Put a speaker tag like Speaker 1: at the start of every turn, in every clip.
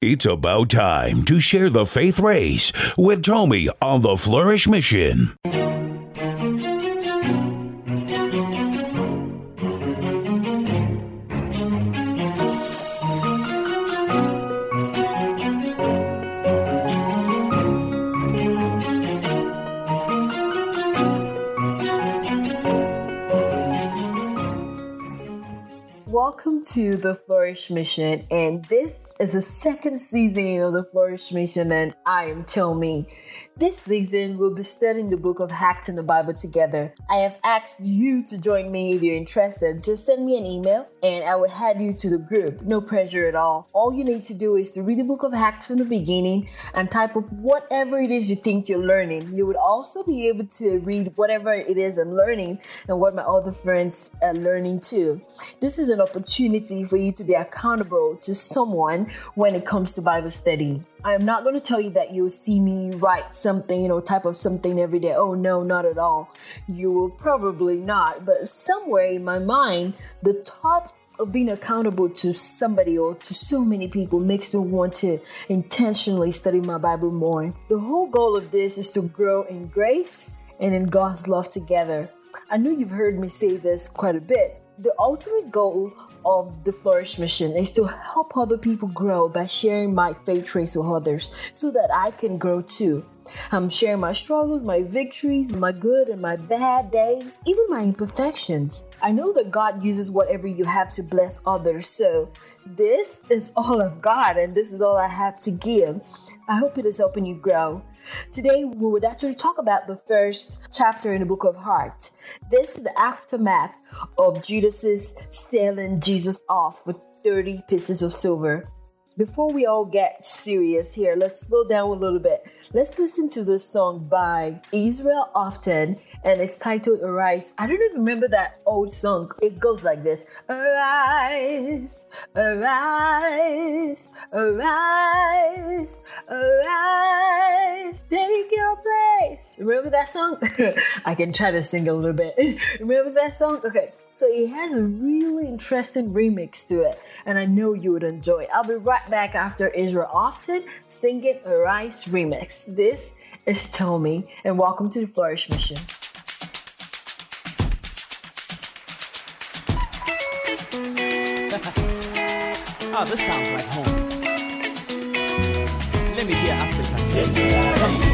Speaker 1: It's about time to share the faith race with Tomi on the Flourish Mission.
Speaker 2: To the Flourish Mission, and this is the second season of the Flourish Mission, and I am Tomi. This season, we'll be studying the book of Acts in the Bible together. I have asked you to join me if you're interested. Just send me an email, and I will add you to the group. No pressure at all. All you need to do is to read the book of Acts from the beginning and type up whatever it is you think you're learning. You would also be able to read whatever it is I'm learning and what my other friends are learning too. This is an opportunity for you to be accountable to someone when it comes to Bible study. I am not going to tell you that you'll see me write something or type of something every day. Oh, no, not at all. You will probably not. But somewhere in my mind, the thought of being accountable to somebody or to so many people makes me want to intentionally study my Bible more. The whole goal of this is to grow in grace and in God's love together. I know you've heard me say this quite a bit. The ultimate goal of the Flourish Mission is to help other people grow by sharing my faith trace with others so that I can grow too. I'm sharing my struggles, my victories, my good and my bad days, even my imperfections. I know that God uses whatever you have to bless others, so this is all of God and this is all I have to give. I hope it is helping you grow. Today, we would actually talk about the first chapter in the book of Heart. This is the aftermath of Judas's selling Jesus off for 30 pieces of silver before we all get serious here, let's slow down a little bit. Let's listen to this song by Israel Houghton, and it's titled Arise. I don't even remember that old song. It goes like this Arise, arise, arise, arise, take your place. Remember that song? I can try to sing a little bit. remember that song? Okay, so it has a really interesting remix to it, and I know you would enjoy it. I'll be right back after Israel Houghton singing Arise remix. This is Tomi, and welcome to the Flourish Mission.
Speaker 3: Oh, this sounds like home. Let me hear Africa. Ah.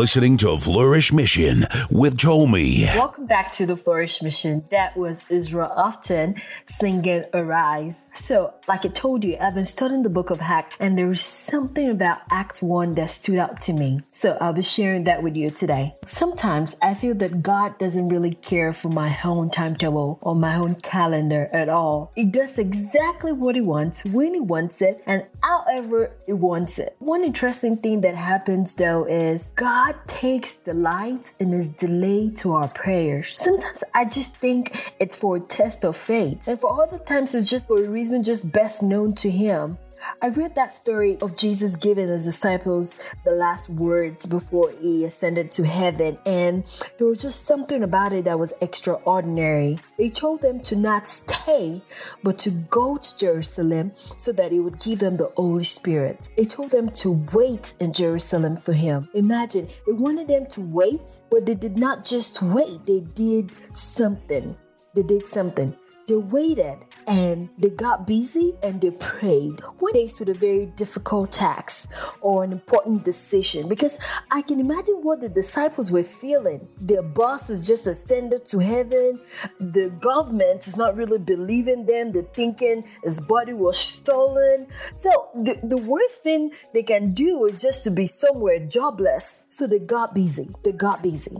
Speaker 1: Listening to Flourish Mission with Tomi.
Speaker 2: Welcome back to the Flourish Mission. That was Israel Houghton singing Arise. So, like I told you, I've been studying the book of Acts, and there was something about Act 1 that stood out to me. So, I'll be sharing that with you today. Sometimes I feel that God doesn't really care for my own timetable or my own calendar at all. He does exactly what He wants, when He wants it, and however He wants it. One interesting thing that happens though is is God takes delight in his delay to our prayers. Sometimes I just think it's for a test of faith, and for other times it's just for a reason just best known to him. I read that story of Jesus giving his disciples the last words before he ascended to heaven, and there was just something about it that was extraordinary. He told them to not stay, but to go to Jerusalem so that he would give them the Holy Spirit. He told them to wait in Jerusalem for him. Imagine, he wanted them to wait, but they did not just wait, they did something. They did something. They waited and they got busy and they prayed when faced with a very difficult task or an important decision because I can imagine what the disciples were feeling. Their boss is just ascended to heaven, the government is not really believing them, they're thinking his body was stolen. So the, the worst thing they can do is just to be somewhere jobless. So they got busy. They got busy.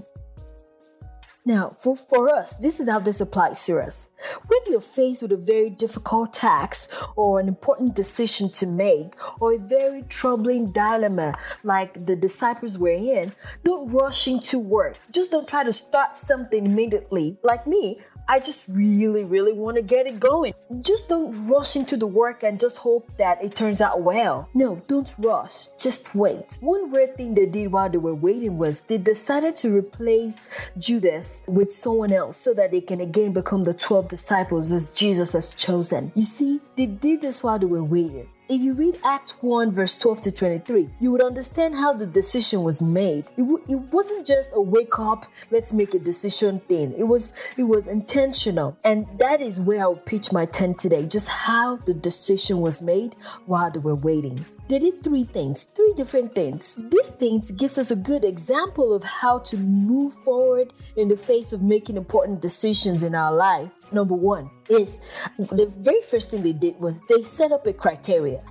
Speaker 2: Now, for, for us, this is how this applies to us. When you're faced with a very difficult task or an important decision to make or a very troubling dilemma like the disciples were in, don't rush into work. Just don't try to start something immediately. Like me, I just really, really want to get it going. Just don't rush into the work and just hope that it turns out well. No, don't rush. Just wait. One weird thing they did while they were waiting was they decided to replace Judas with someone else so that they can again become the 12 disciples as Jesus has chosen. You see, they did this while they were waiting. If you read Acts 1, verse 12 to 23, you would understand how the decision was made. It, w- it wasn't just a wake up, let's make a decision thing. It was it was intentional. And that is where I'll pitch my tent today, just how the decision was made while they were waiting. They did three things, three different things. These things gives us a good example of how to move forward in the face of making important decisions in our life. Number one is the very first thing they did was they set up a criteria.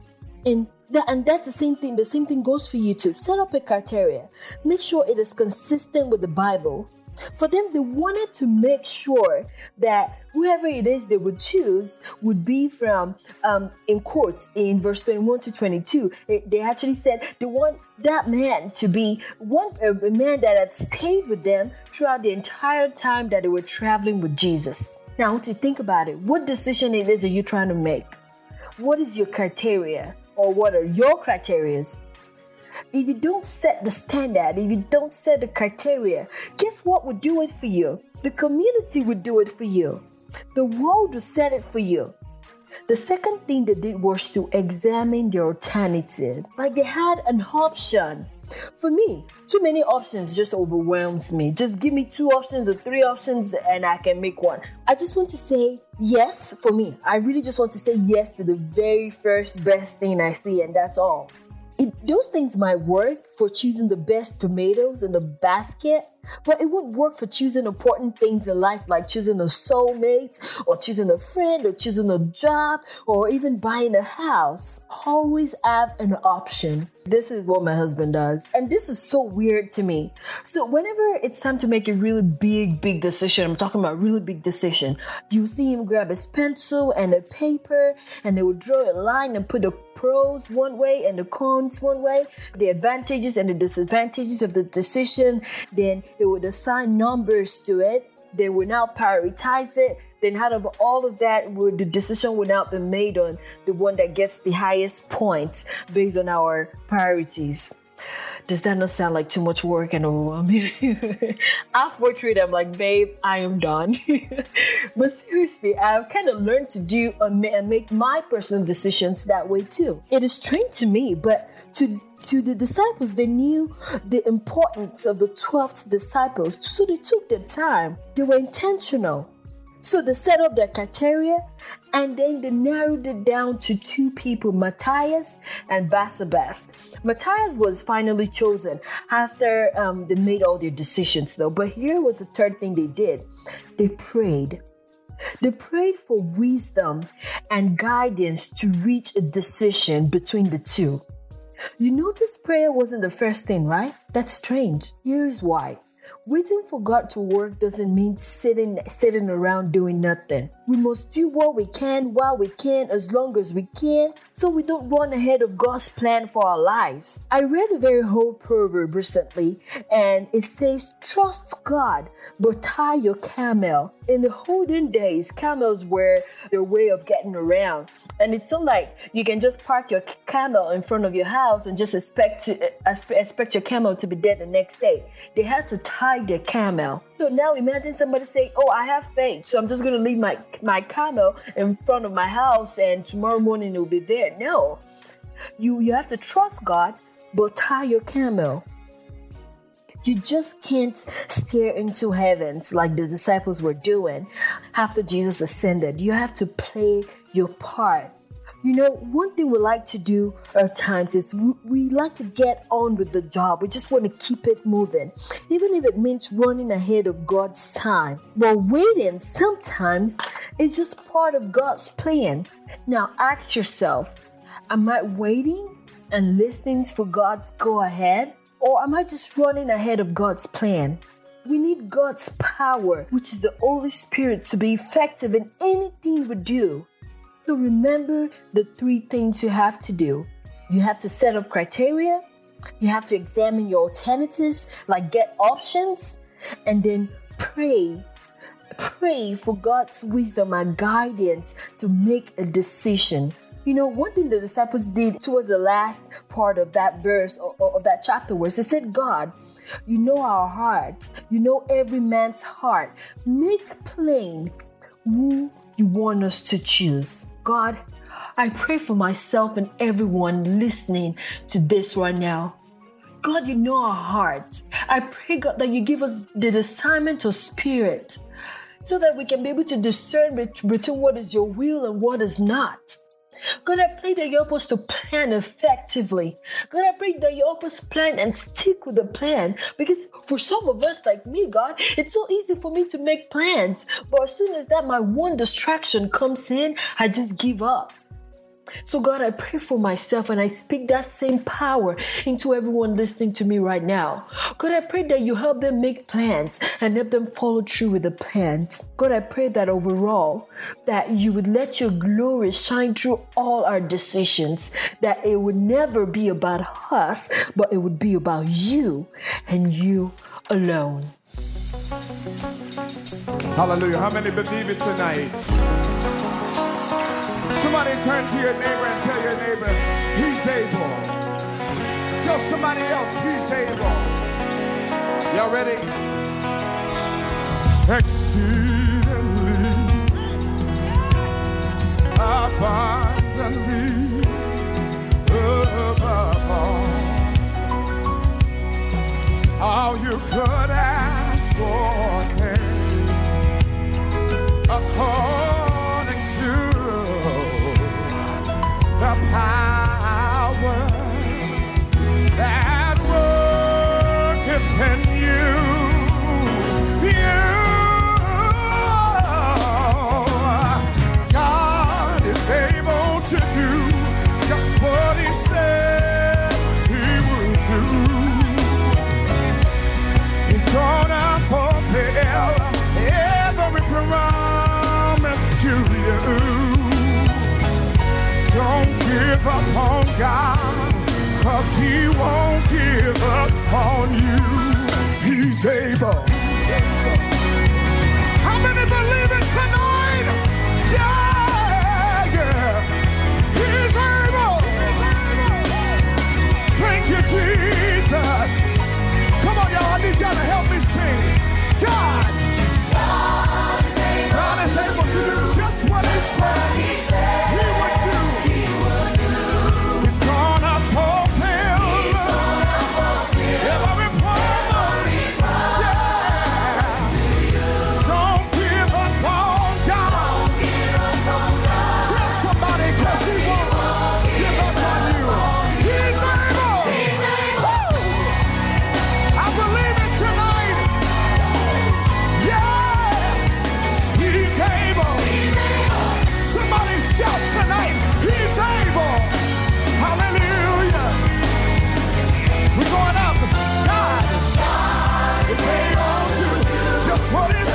Speaker 2: And that, and that's the same thing. The same thing goes for you too. Set up a criteria. Make sure it is consistent with the Bible for them, they wanted to make sure that whoever it is they would choose would be from, um, in quotes, in verse 21 to 22, they actually said they want that man to be one a man that had stayed with them throughout the entire time that they were traveling with Jesus. Now, I want you to think about it, what decision it is are you trying to make? What is your criteria, or what are your criterias? If you don't set the standard, if you don't set the criteria, guess what would do it for you? The community would do it for you. The world will set it for you. The second thing they did was to examine the alternative. Like they had an option. For me, too many options just overwhelms me. Just give me two options or three options and I can make one. I just want to say yes for me. I really just want to say yes to the very first best thing I see, and that's all it, those things might work for choosing the best tomatoes in the basket, but it won't work for choosing important things in life like choosing a soulmate or choosing a friend or choosing a job or even buying a house. Always have an option. This is what my husband does. And this is so weird to me. So whenever it's time to make a really big, big decision, I'm talking about really big decision, you see him grab his pencil and a paper and they will draw a line and put the pros one way and the cons one way, the advantages and the disadvantages of the decision, then it would assign numbers to it. They will now prioritize it. Then, out of all of that, would the decision will now be made on the one that gets the highest points based on our priorities. Does that not sound like too much work and overwhelming? Halfway through it, I'm like, babe, I am done. but seriously, I've kind of learned to do and make my personal decisions that way too. It is strange to me, but to to the disciples, they knew the importance of the 12th disciples, so they took their time. They were intentional. So they set up their criteria and then they narrowed it down to two people, Matthias and Barsabbas. Matthias was finally chosen after um, they made all their decisions, though. But here was the third thing they did they prayed. They prayed for wisdom and guidance to reach a decision between the two. You notice prayer wasn't the first thing, right? That's strange. Here's why. Waiting for God to work doesn't mean sitting sitting around doing nothing. We must do what we can while we can as long as we can so we don't run ahead of God's plan for our lives. I read a very whole proverb recently and it says trust God but tie your camel. In the olden days, camels were their way of getting around. And it's not like you can just park your camel in front of your house and just expect to uh, expect your camel to be dead the next day. They had to tie their camel. So now imagine somebody say, "Oh, I have faith, so I'm just gonna leave my my camel in front of my house, and tomorrow morning it will be there." No, you you have to trust God, but tie your camel. You just can't stare into heavens like the disciples were doing after Jesus ascended. You have to play your part. You know, one thing we like to do at times is we, we, like to get on with the job. We just want to keep it moving, even if it means running ahead of God's time. But waiting sometimes is just part of God's plan. Now ask yourself Am I waiting and listening for God's go ahead? Or am I just running ahead of God's plan? We need God's power, which is the Holy Spirit, to be effective in anything we do. So remember the three things you have to do. You have to set up criteria, you have to examine your alternatives, like get options, and then pray. Pray for God's wisdom and guidance to make a decision. You know, one thing the disciples did towards the last part of that verse or, of that chapter was they said, God, you know our hearts, you know every man's heart. Make plain who you want us to choose. God, I pray for myself and everyone listening to this right now. God, you know our hearts. I pray, God, that you give us the discernment of spirit so that we can be able to discern between what is your will and what is not. God, I pray that you help us to plan effectively. God, I pray that you help us plan and stick with the plan. Because for some of us, like me, God, it's so easy for me to make plans. But as soon as that my one distraction comes in, I just give up. So, God, I pray for myself and I speak that same power into everyone listening to me right now. God, I pray that you help them make plans and help them follow through with the plans. God, I pray that overall, that you would let your glory shine through all our decisions, that it would never be about us, but it would be about you and you alone.
Speaker 4: Hallelujah. How many believe it tonight? Somebody turn to your neighbor and tell your neighbor, he's able. Tell somebody else, he's able. Y'all ready? Exceedingly, abundantly, above all, all you could ask He's able. How tonight. He's able. Hallelujah. We're going up. God, God is able to do just what is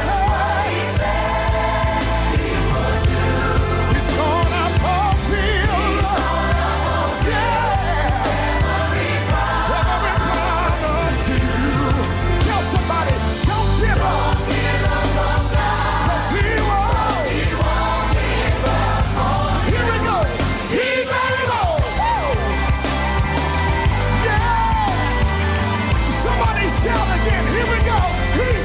Speaker 4: Hey!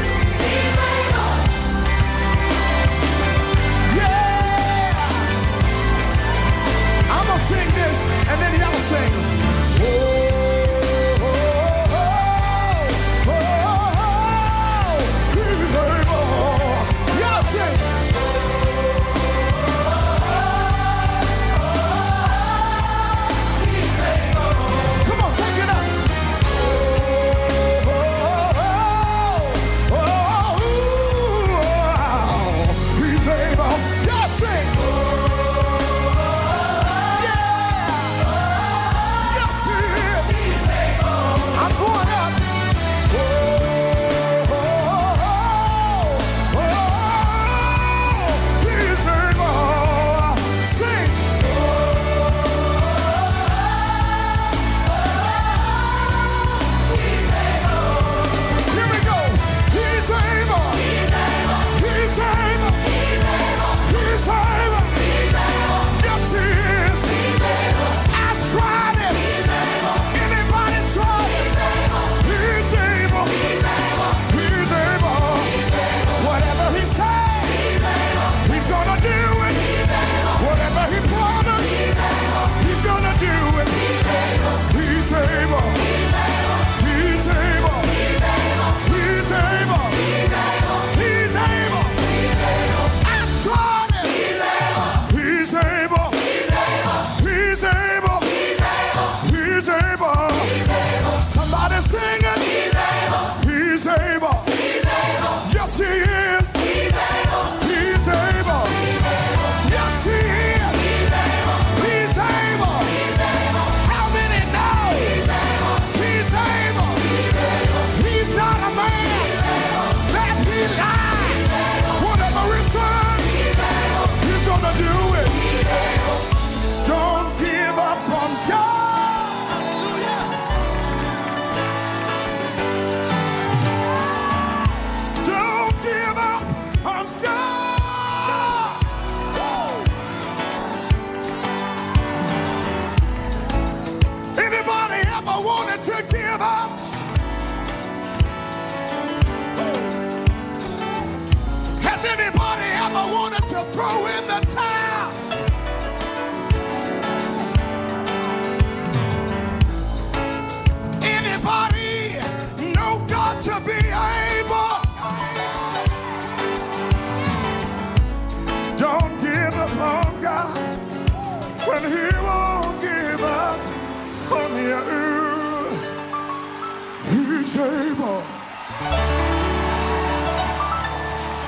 Speaker 4: He's able.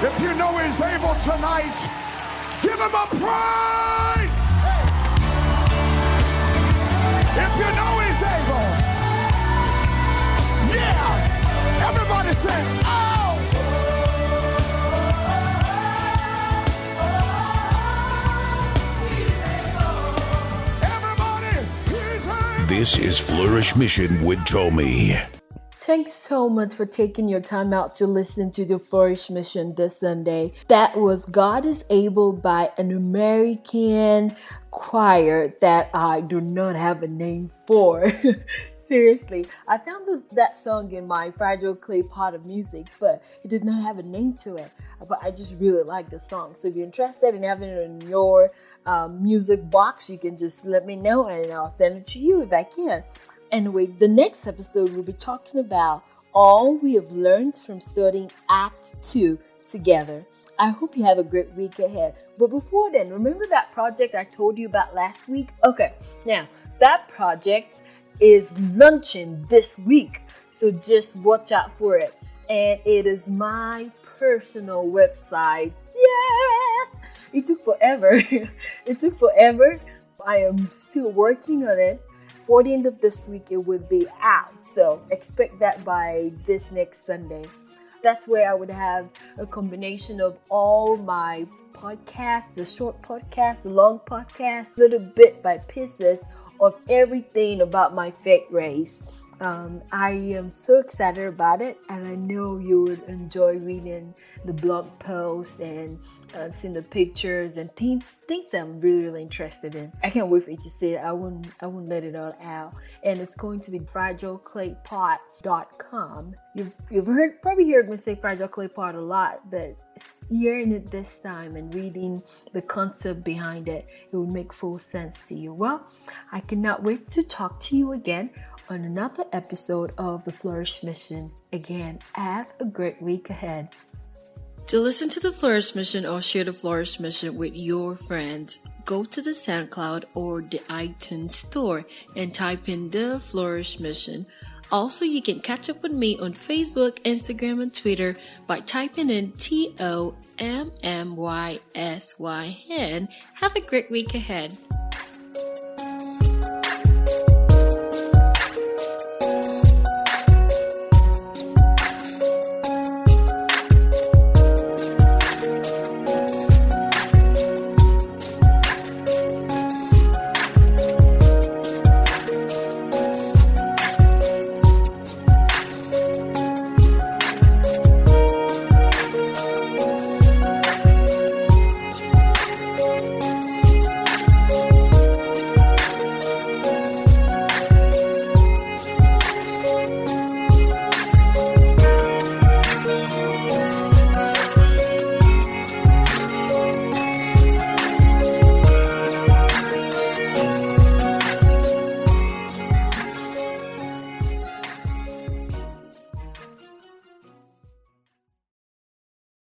Speaker 4: If you know He's able tonight, give Him a praise. If you know He's able, yeah. Everybody say, oh.
Speaker 1: This is Flourish Mission with Tomi.
Speaker 2: Thanks so much for taking your time out to listen to the Flourish Mission this Sunday. That was God is Able by an American choir that I do not have a name for. Seriously, I found that song in my fragile clay pot of music, but it did not have a name to it. But I just really like the song. So if you're interested in having it in your um, music box, you can just let me know and I'll send it to you if I can. Anyway, the next episode we'll be talking about all we have learned from studying Act 2 together. I hope you have a great week ahead. But before then, remember that project I told you about last week? Okay, now that project is launching this week, so just watch out for it. And it is my personal website. Yes! It took forever. it took forever. I am still working on it for the end of this week it would be out. So expect that by this next sunday. That's where i would have a combination of all my podcasts the short podcast the long podcast little bit by pieces of everything about my faith race um, I am so excited about it, and I know you would enjoy reading the blog post and uh, seeing the pictures and things things I'm really, really interested in. I can't wait for you to see it. I won't I won't let it all out, and it's going to be fragileclaypot.com. You've you've heard probably heard me say fragile clay pot a lot, but hearing it this time and reading the concept behind it, it would make full sense to you. Well, I cannot wait to talk to you again on another episode of the Flourish Mission. Again, have a great week ahead. To listen to the Flourish Mission or share the Flourish Mission with your friends, go to the SoundCloud or the iTunes store and type in the Flourish Mission. Also, you can catch up with me on Facebook, Instagram, and Twitter by typing in T O M M Y S Y N. Have a great week ahead.